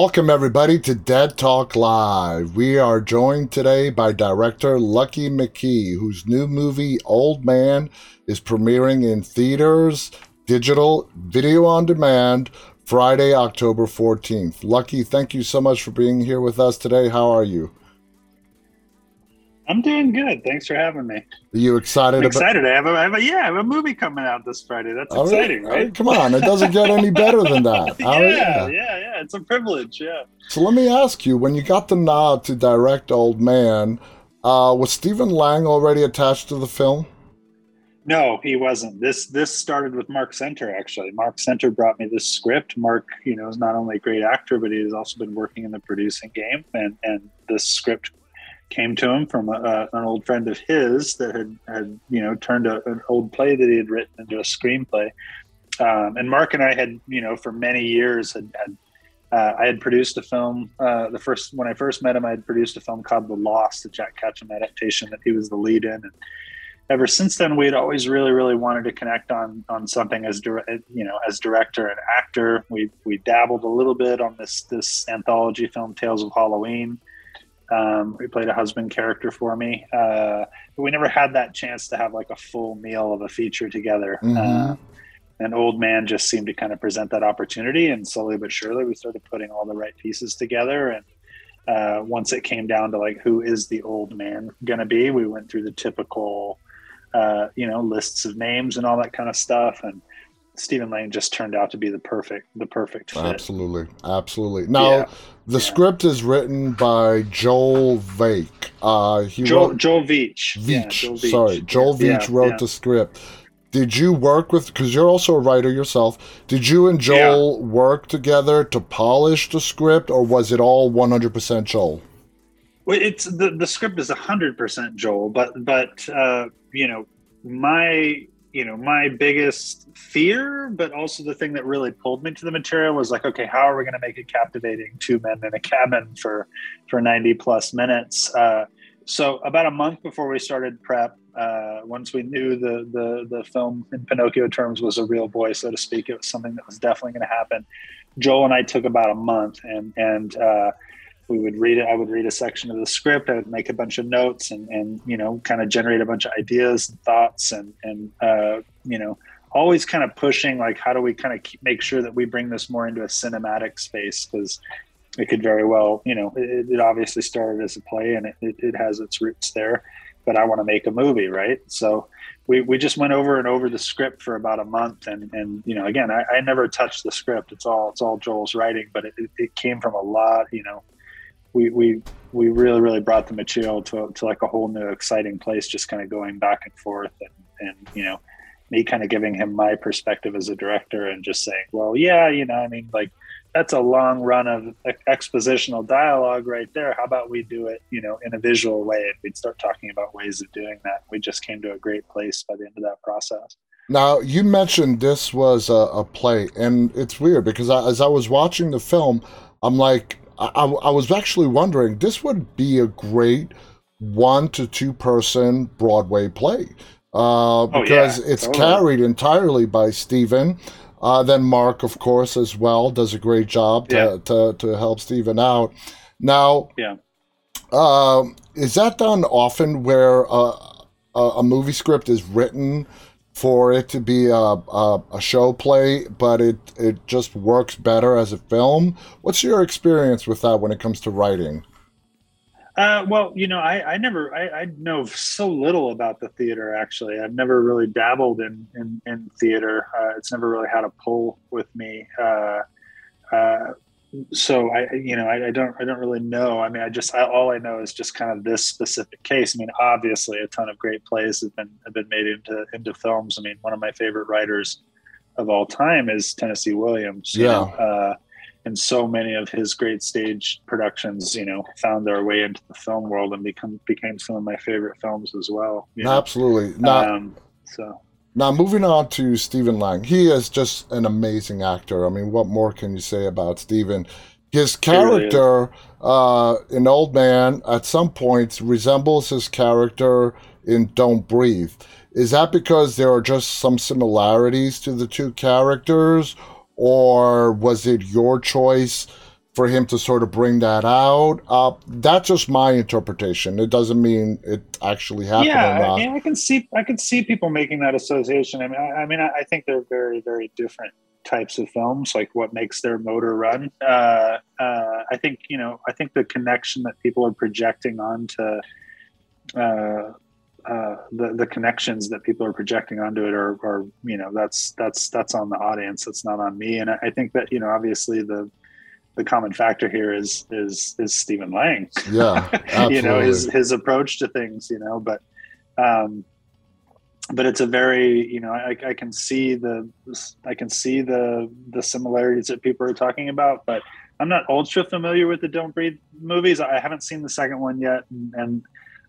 Welcome, everybody, to Dead Talk Live. We are joined today by director Lucky McKee, whose new movie, Old Man, is premiering in theaters, digital, video on demand, Friday, October 14th. Lucky, thank you so much for being here with us today. How are you? I'm doing good. Thanks for having me. Are you excited? I'm excited. About- I, have a, I have a yeah, I have a movie coming out this Friday. That's All exciting, right? right? Come on, it doesn't get any better than that. yeah, yeah, yeah. It's a privilege. Yeah. So let me ask you: When you got the nod to direct Old Man, uh, was Stephen Lang already attached to the film? No, he wasn't. This this started with Marc Senter actually. Marc Senter brought me this script. Mark, you know, is not only a great actor, but he has also been working in the producing game. And and this script came to him from a, an old friend of his that had, had you know turned a, an old play that he had written into a screenplay. Um, and Mark and I had you know for many years had, had uh, I had produced a film. Uh, the first when I first met him, I had produced a film called The Lost, the Jack Ketchum adaptation that he was the lead in. And ever since then, we had always really, really wanted to connect on on something as you know as director and actor. We we dabbled a little bit on this this anthology film, Tales of Halloween. Um, he played a husband character for me, uh, but we never had that chance to have like a full meal of a feature together. Mm-hmm. Uh, and Old Man just seemed to kind of present that opportunity, and slowly but surely we started putting all the right pieces together. And uh, once it came down to like who is the Old Man going to be, we went through the typical, uh, you know, lists of names and all that kind of stuff, and Stephen Lang just turned out to be the perfect the perfect fit. Absolutely, absolutely. Now, yeah. the yeah. script is written by Joel Veitch. Uh, he Joel, wrote, Joel Veitch. Veitch. Yeah, Joel. Sorry, Joel Veitch wrote the script. Did you work with? Because you're also a writer yourself. Did you and Joel work together to polish the script, or was it all 100% Joel? Well, it's the the script is 100% Joel, but but uh, you know my you know my biggest fear but also the thing that really pulled me to the material was like okay how are we going to make it captivating two men in a cabin for for 90 plus minutes? Uh, so about a month before we started prep uh, once we knew the, the the film in pinocchio terms was a real boy so to speak it was something that was definitely going to happen. Joel and i took about a month and and uh, we would read it. I would read a section of the script. I would make a bunch of notes and, and you know, kind of generate a bunch of ideas and thoughts and, and uh, you know, always kind of pushing like, how do we kind of make sure that we bring this more into a cinematic space? Because it could very well, you know, it, it obviously started as a play and it, it, it has its roots there, but I want to make a movie, right? So we, we just went over and over the script for about a month and, and you know again I, I never touched the script it's all it's all Joel's writing but it, it came from a lot you know we we we really really brought the material to, to like a whole new exciting place just kind of going back and forth and and you know me kind of giving him my perspective as a director and just saying well yeah you know i mean like that's a long run of expositional dialogue right there. How about we do it you know in a visual way? And we'd start talking about ways of doing that. We just came to a great place by the end of that process. Now you mentioned this was a, a play and it's weird because I, as i was watching the film i'm like I, I was actually wondering this would be a great one to two person Broadway play uh, because oh, yeah. it's totally. carried entirely by Stephen. Uh, then Mark, of course, as well, does a great job to, yeah. to, to help Stephen out. Now, yeah. Uh, is that done often where a, a movie script is written for it to be a, a, a, show play, but it, it just works better as a film. What's your experience with that when it comes to writing? Uh, well, you know, I, I never, I, I, know so little about the theater. Actually, I've never really dabbled in in, in theater. Uh, it's never really had a pull with me. Uh, uh so I, you know, I, I, don't, I don't really know. I mean, I just, I, all I know is just kind of this specific case. I mean, obviously, a ton of great plays have been have been made into into films. I mean, one of my favorite writers of all time is Tennessee Williams. Yeah. Uh, and so many of his great stage productions, you know, found their way into the film world and become became some of my favorite films as well. Absolutely. not um, so now, moving on to Stephen Lang. He is just an amazing actor. I mean, what more can you say about Stephen? His character uh, in Old Man at some points resembles his character in Don't Breathe. Is that because there are just some similarities to the two characters, or was it your choice for him to sort of bring that out. Uh, that's just my interpretation. It doesn't mean it actually happened. Yeah, I, I can see I can see people making that association. I mean, I, I mean, I think they're very very different types of films, like what makes their motor run. Uh, uh, I think you know, I think the connection that people are projecting onto uh, uh, the the connections that people are projecting onto it are, are you know that's that's that's on the audience. It's not on me. And I, I think that you know, obviously the the common factor here is is is Stephen Lang. Yeah, you know his his approach to things. You know, but um, but it's a very you know I, I can see the I can see the the similarities that people are talking about, but I'm not ultra familiar with the Don't Breathe movies. I haven't seen the second one yet, and, and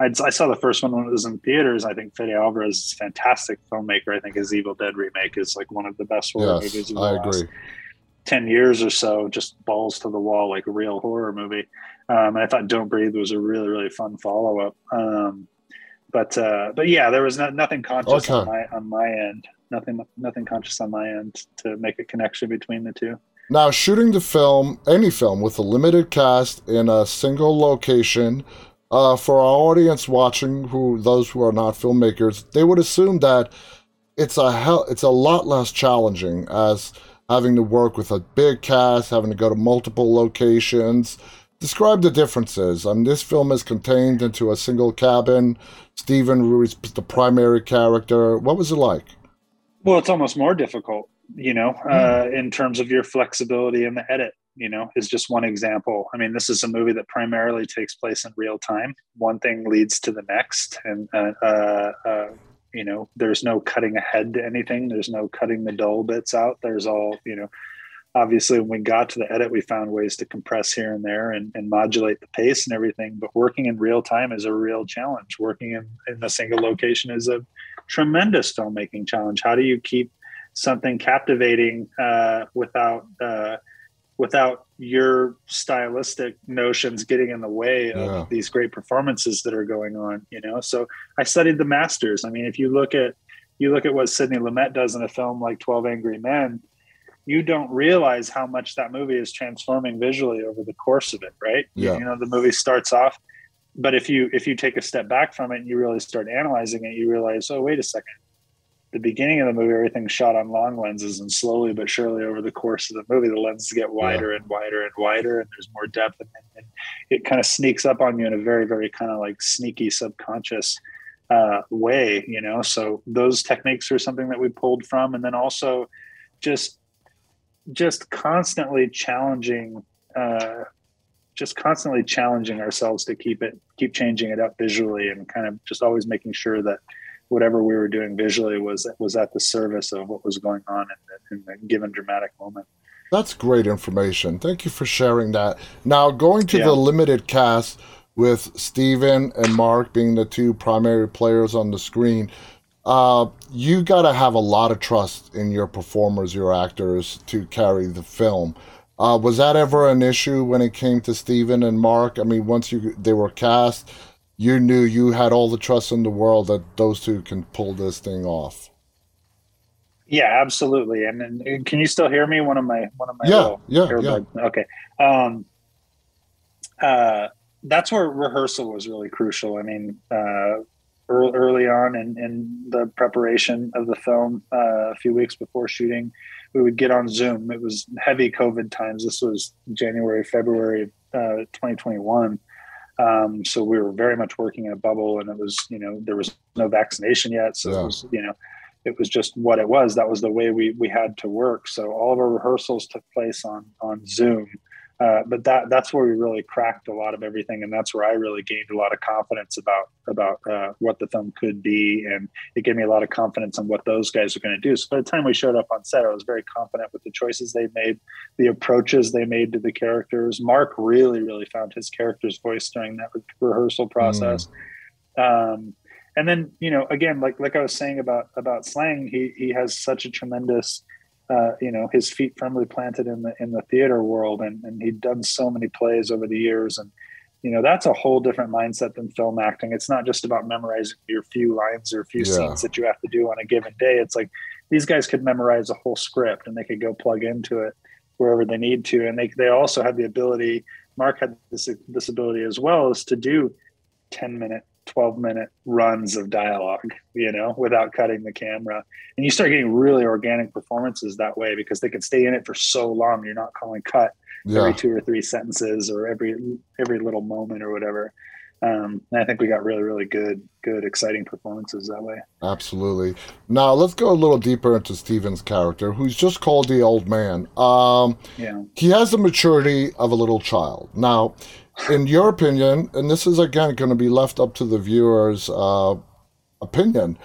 I, I, saw the first one when it was in theaters. I think Fede Alvarez is a fantastic filmmaker. I think his Evil Dead remake is like one of the best horror yes, movies of the I last agree. Ten years or so. Just balls to the wall, like a real horror movie. Um, and I thought Don't Breathe was a really really fun follow up. Um, but uh, but yeah, there was no, nothing conscious okay. on my on my end. Nothing nothing conscious on my end to make a connection between the two. Now, shooting the film, any film with a limited cast in a single location, uh, for our audience watching, who those who are not filmmakers, they would assume that it's a hell, it's a lot less challenging as having to work with a big cast, having to go to multiple locations, Describe the differences. I mean, this film is contained into a single cabin. Stephen Ruiz is the primary character. What was it like? Well, it's almost more difficult, you know, mm. uh, in terms of your flexibility in the edit. You know, is just one example. I mean, this is a movie that primarily takes place in real time. One thing leads to the next, and uh, uh, uh you know, there's no cutting ahead to anything. There's no cutting the dull bits out. There's all you know obviously when we got to the edit we found ways to compress here and there and, and modulate the pace and everything but working in real time is a real challenge working in, in a single location is a tremendous filmmaking challenge how do you keep something captivating uh, without uh, without your stylistic notions getting in the way of yeah. these great performances that are going on you know so i studied the masters i mean if you look at you look at what sidney lumet does in a film like 12 angry men you don't realize how much that movie is transforming visually over the course of it right yeah. you know the movie starts off but if you if you take a step back from it and you really start analyzing it you realize oh wait a second the beginning of the movie everything's shot on long lenses and slowly but surely over the course of the movie the lenses get wider yeah. and wider and wider and there's more depth and, and it kind of sneaks up on you in a very very kind of like sneaky subconscious uh, way you know so those techniques are something that we pulled from and then also just just constantly challenging uh, just constantly challenging ourselves to keep it keep changing it up visually and kind of just always making sure that whatever we were doing visually was was at the service of what was going on in the, in the given dramatic moment that's great information thank you for sharing that now going to yeah. the limited cast with Stephen and Mark being the two primary players on the screen uh, you got to have a lot of trust in your performers, your actors to carry the film. Uh, was that ever an issue when it came to Stephen and Mark? I mean, once you they were cast, you knew you had all the trust in the world that those two can pull this thing off. Yeah, absolutely. And, and can you still hear me? One of my one of my yeah yeah, yeah. okay. Um, uh, that's where rehearsal was really crucial. I mean, uh, early on in, in the preparation of the film uh, a few weeks before shooting we would get on zoom it was heavy covid times this was january february uh, 2021 um, so we were very much working in a bubble and it was you know there was no vaccination yet. So yeah. it was you know it was just what it was. That was the way we we had to work. So all of our rehearsals took place on on zoom uh, but that that's where we really cracked a lot of everything, and that's where I really gained a lot of confidence about about uh, what the film could be, and it gave me a lot of confidence in what those guys were going to do. So by the time we showed up on set, I was very confident with the choices they made, the approaches they made to the characters. Mark really, really found his character's voice during that re- rehearsal process. Mm. Um, and then, you know, again, like like I was saying about about slang, he he has such a tremendous uh, you know his feet firmly planted in the in the theater world and, and he'd done so many plays over the years and you know that's a whole different mindset than film acting it's not just about memorizing your few lines or a few yeah. scenes that you have to do on a given day it's like these guys could memorize a whole script and they could go plug into it wherever they need to. And they, they also have the ability, Mark had this, this ability as well, is to do 10 minute, 12 minute runs of dialogue, you know, without cutting the camera. And you start getting really organic performances that way because they can stay in it for so long. You're not calling cut yeah. every two or three sentences or every every little moment or whatever. Um, and I think we got really, really good, good, exciting performances that way. Absolutely. Now let's go a little deeper into Stephen's character, who's just called the old man. Um, yeah. He has the maturity of a little child. Now, in your opinion, and this is again going to be left up to the viewer's uh, opinion,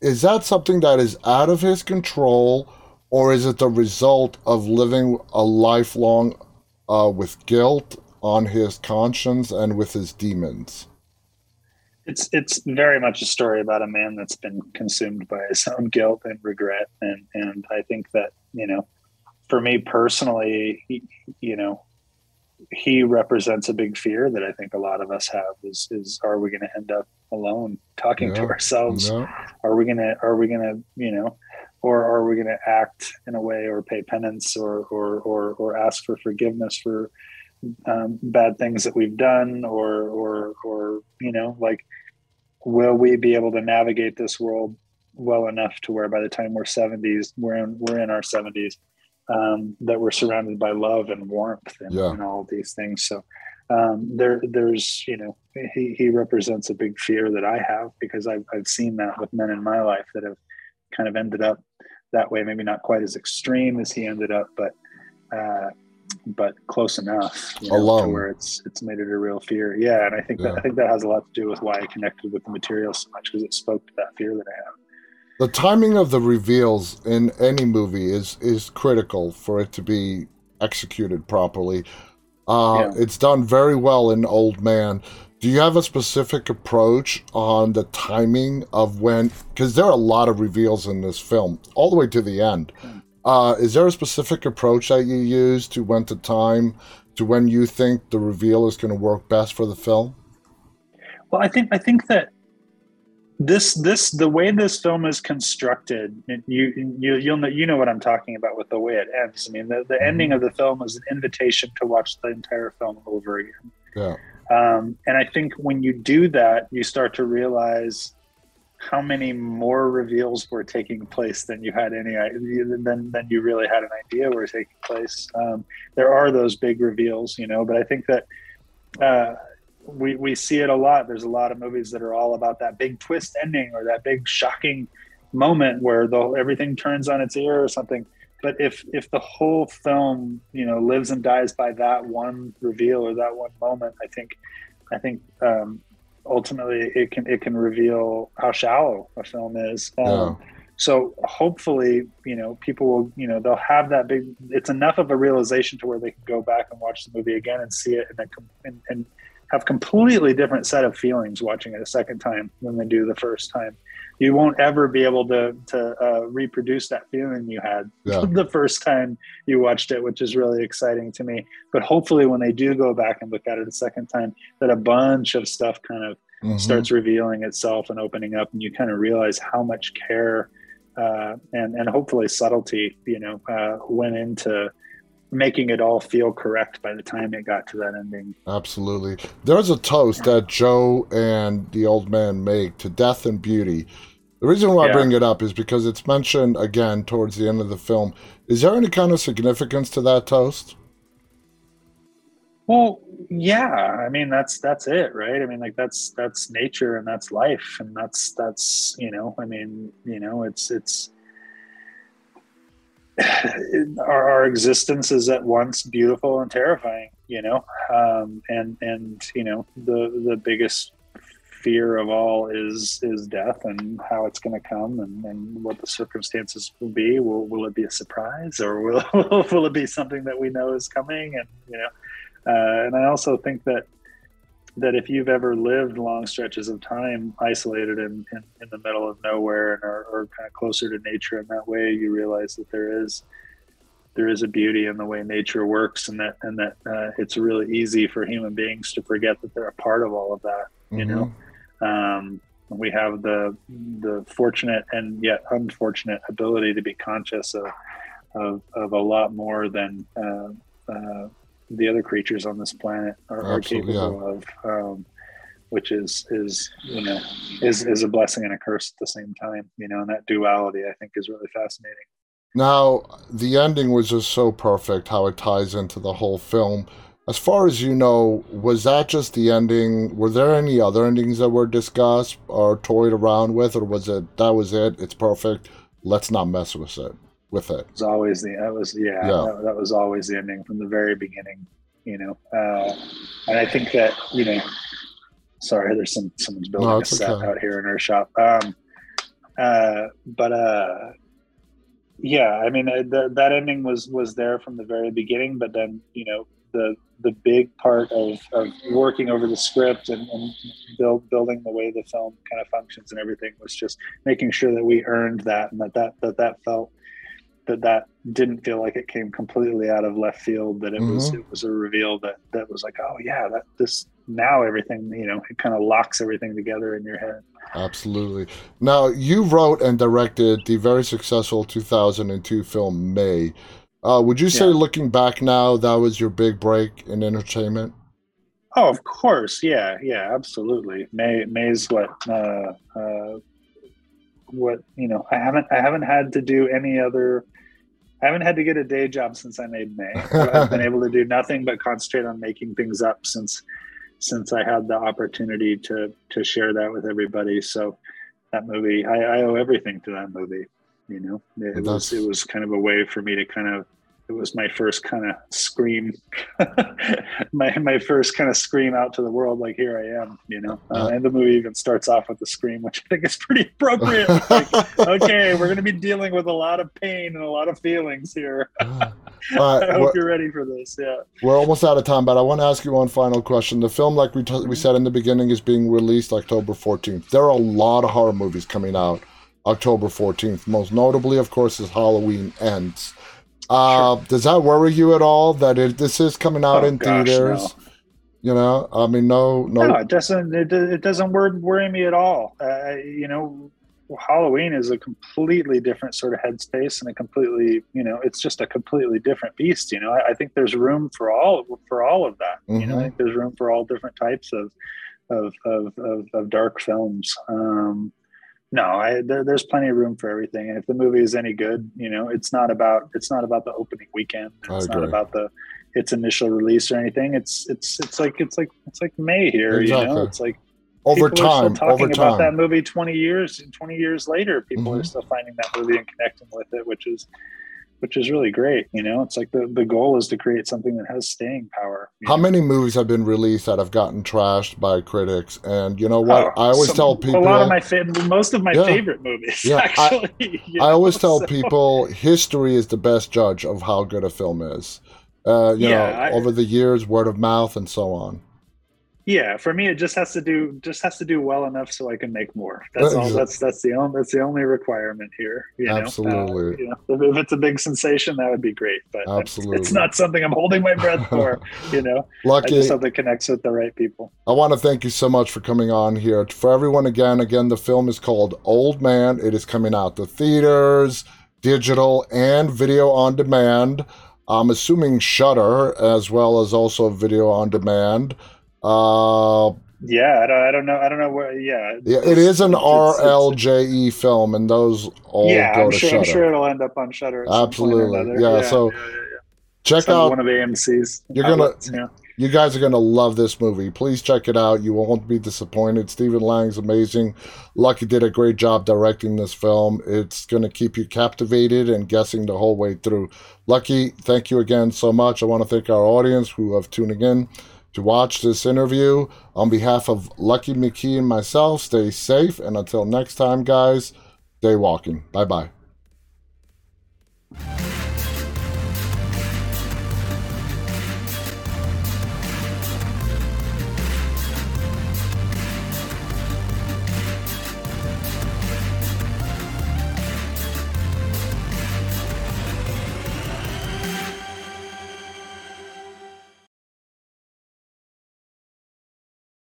is that something that is out of his control, or is it the result of living a lifelong uh, with guilt on his conscience and with his demons. It's it's very much a story about a man that's been consumed by his own guilt and regret, and and I think that you know, for me personally, you know, he represents a big fear that I think a lot of us have is is are we going to end up alone talking yeah, to ourselves? Are we gonna are we gonna you know, or are we going to act in a way or pay penance or or or or ask for forgiveness for um, bad things that we've done or or or you know like will we be able to navigate this world well enough to where by the time we're 70s we're in we're in our 70s um, that we're surrounded by love and warmth and, yeah. and all of these things so um, there there's you know he, he represents a big fear that i have because I've, I've seen that with men in my life that have kind of ended up that way maybe not quite as extreme as he ended up but uh, but close enough you know, alone where it's it's made it a real fear. Yeah, and I think yeah. that I think that has a lot to do with why I connected with the material so much because it spoke to that fear that I have. The timing of the reveals in any movie is is critical for it to be executed properly. Uh, yeah. It's done very well in Old Man. Do you have a specific approach on the timing of when? Because there are a lot of reveals in this film, all the way to the end. Uh, is there a specific approach that you use to when to time to when you think the reveal is going to work best for the film? Well, I think I think that this this the way this film is constructed, you you you'll know you know what I'm talking about with the way it ends. I mean, the, the mm-hmm. ending of the film is an invitation to watch the entire film over again. Yeah. Um, and I think when you do that, you start to realize how many more reveals were taking place than you had any than than you really had an idea were taking place. Um, there are those big reveals, you know, but I think that uh, we we see it a lot. There's a lot of movies that are all about that big twist ending or that big shocking moment where the everything turns on its ear or something. But if if the whole film, you know, lives and dies by that one reveal or that one moment, I think I think um, ultimately it can it can reveal how shallow a film is. Um. So hopefully, you know, people will, you know, they'll have that big. It's enough of a realization to where they can go back and watch the movie again and see it and, and, and have completely different set of feelings watching it a second time than they do the first time you won't ever be able to to uh, reproduce that feeling you had yeah. the first time you watched it, which is really exciting to me. But hopefully, when they do go back and look at it a second time, that a bunch of stuff kind of mm-hmm. starts revealing itself and opening up, and you kind of realize how much care uh, and and hopefully subtlety, you know, uh, went into making it all feel correct by the time it got to that ending. Absolutely. There's a toast that Joe and the old man make to death and beauty. The reason why yeah. I bring it up is because it's mentioned again towards the end of the film. Is there any kind of significance to that toast? Well, yeah. I mean, that's that's it, right? I mean, like that's that's nature and that's life and that's that's you know. I mean, you know, it's it's our, our, existence is at once beautiful and terrifying you know? Um, and and you know the the biggest fear of all is is death and how it's going to come and, and what the circumstances will be. Will will it be a surprise or will will it be something that we know is coming? And you know uh, and i also think that that if you've ever lived long stretches of time isolated in, in, in the middle of nowhere and are, are, kind of closer to nature in that way, you realize that there is there is a beauty in the way nature works, and that and that uh, it's really easy for human beings to forget that they're a part of all of that. You mm-hmm. know, um, we have the the fortunate and yet unfortunate ability to be conscious of of, of a lot more than uh, uh, the other creatures on this planet are, are capable yeah. of. Um, which is is you know is is a blessing and a curse at the same time you know and that duality i think is really fascinating now the ending was just so perfect how it ties into the whole film as far as you know was that just the ending were there any other endings that were discussed or toyed around with or was it that was it it's perfect let's not mess with it with it it was always the that was yeah, yeah. That, that was always the ending from the very beginning you know uh, and i think that you know Sorry, there's some someone's building no, a set okay. out here in our shop. Um, uh, but uh, yeah, I mean uh, the, that ending was was there from the very beginning. But then you know the the big part of, of working over the script and, and build, building the way the film kind of functions and everything was just making sure that we earned that and that that that, that felt that that didn't feel like it came completely out of left field that it mm-hmm. was it was a reveal that that was like oh yeah that this now everything you know it kind of locks everything together in your head. Absolutely. Now you wrote and directed the very successful 2002 film May. Uh, would you say yeah. looking back now that was your big break in entertainment? Oh of course. Yeah yeah absolutely. May may's what uh, uh, what you know i haven't i haven't had to do any other I haven't had to get a day job since I made May. I've been able to do nothing but concentrate on making things up since since I had the opportunity to to share that with everybody. So that movie, I, I owe everything to that movie. You know, it was it was kind of a way for me to kind of it was my first kind of scream, my my first kind of scream out to the world, like here I am, you know. Uh, and the movie even starts off with a scream, which I think is pretty appropriate. like, okay, we're going to be dealing with a lot of pain and a lot of feelings here. I hope you're ready for this. Yeah, we're almost out of time, but I want to ask you one final question. The film, like we t- we said in the beginning, is being released October 14th. There are a lot of horror movies coming out October 14th. Most notably, of course, is Halloween Ends. Uh, sure. Does that worry you at all that it, this is coming out oh, in gosh, theaters? No. You know, I mean, no, no, no, it doesn't. It, it doesn't worry, worry me at all. Uh, you know, Halloween is a completely different sort of headspace and a completely, you know, it's just a completely different beast. You know, I, I think there's room for all for all of that. Mm-hmm. You know, I mm-hmm. think there's room for all different types of of of, of, of dark films. Um, no, I, there, there's plenty of room for everything. And if the movie is any good, you know, it's not about it's not about the opening weekend. It's not about the its initial release or anything. It's it's it's like it's like it's like May here. Exactly. You know, it's like over time. talking over about that movie twenty years twenty years later. People mm-hmm. are still finding that movie and connecting with it, which is which is really great. You know, it's like the, the goal is to create something that has staying power. How know? many movies have been released that have gotten trashed by critics? And you know what? Oh, I always some, tell people a lot of my favorite, most of my yeah, favorite movies. Yeah, actually, I, know, I always tell so. people history is the best judge of how good a film is. Uh, you yeah, know, I, over the years, word of mouth and so on yeah for me it just has to do just has to do well enough so i can make more. That's all that's that's the only that's the only requirement here you know? absolutely. Uh, you know, if it's a big sensation that would be great but absolutely it's not something i'm holding my breath for you know? Lucky. I just hope it connects with the right people. I want to thank you so much for coming on here. For everyone again again the film is called old man. It is coming out the theaters digital and video on demand. I'm assuming Shudder as well as also video on demand uh, yeah, I don't, I don't know. I don't know where. Yeah, yeah, it is an RLJE film, and those all yeah, go I'm to sure, Shudder. I'm sure it'll end up on Shudder. Absolutely, yeah, yeah, So yeah, check out one of AMC's. You're outlets, gonna. You guys are going to love this movie. Please check it out. You won't be disappointed. Stephen Lang's amazing. Lucky did a great job directing this film. It's going to keep you captivated and guessing the whole way through. Lucky, thank you again so much. I want to thank our audience who have tuning in to watch this interview. On behalf of Lucky McKee and myself, stay safe. And until next time, guys, stay walking. Bye bye.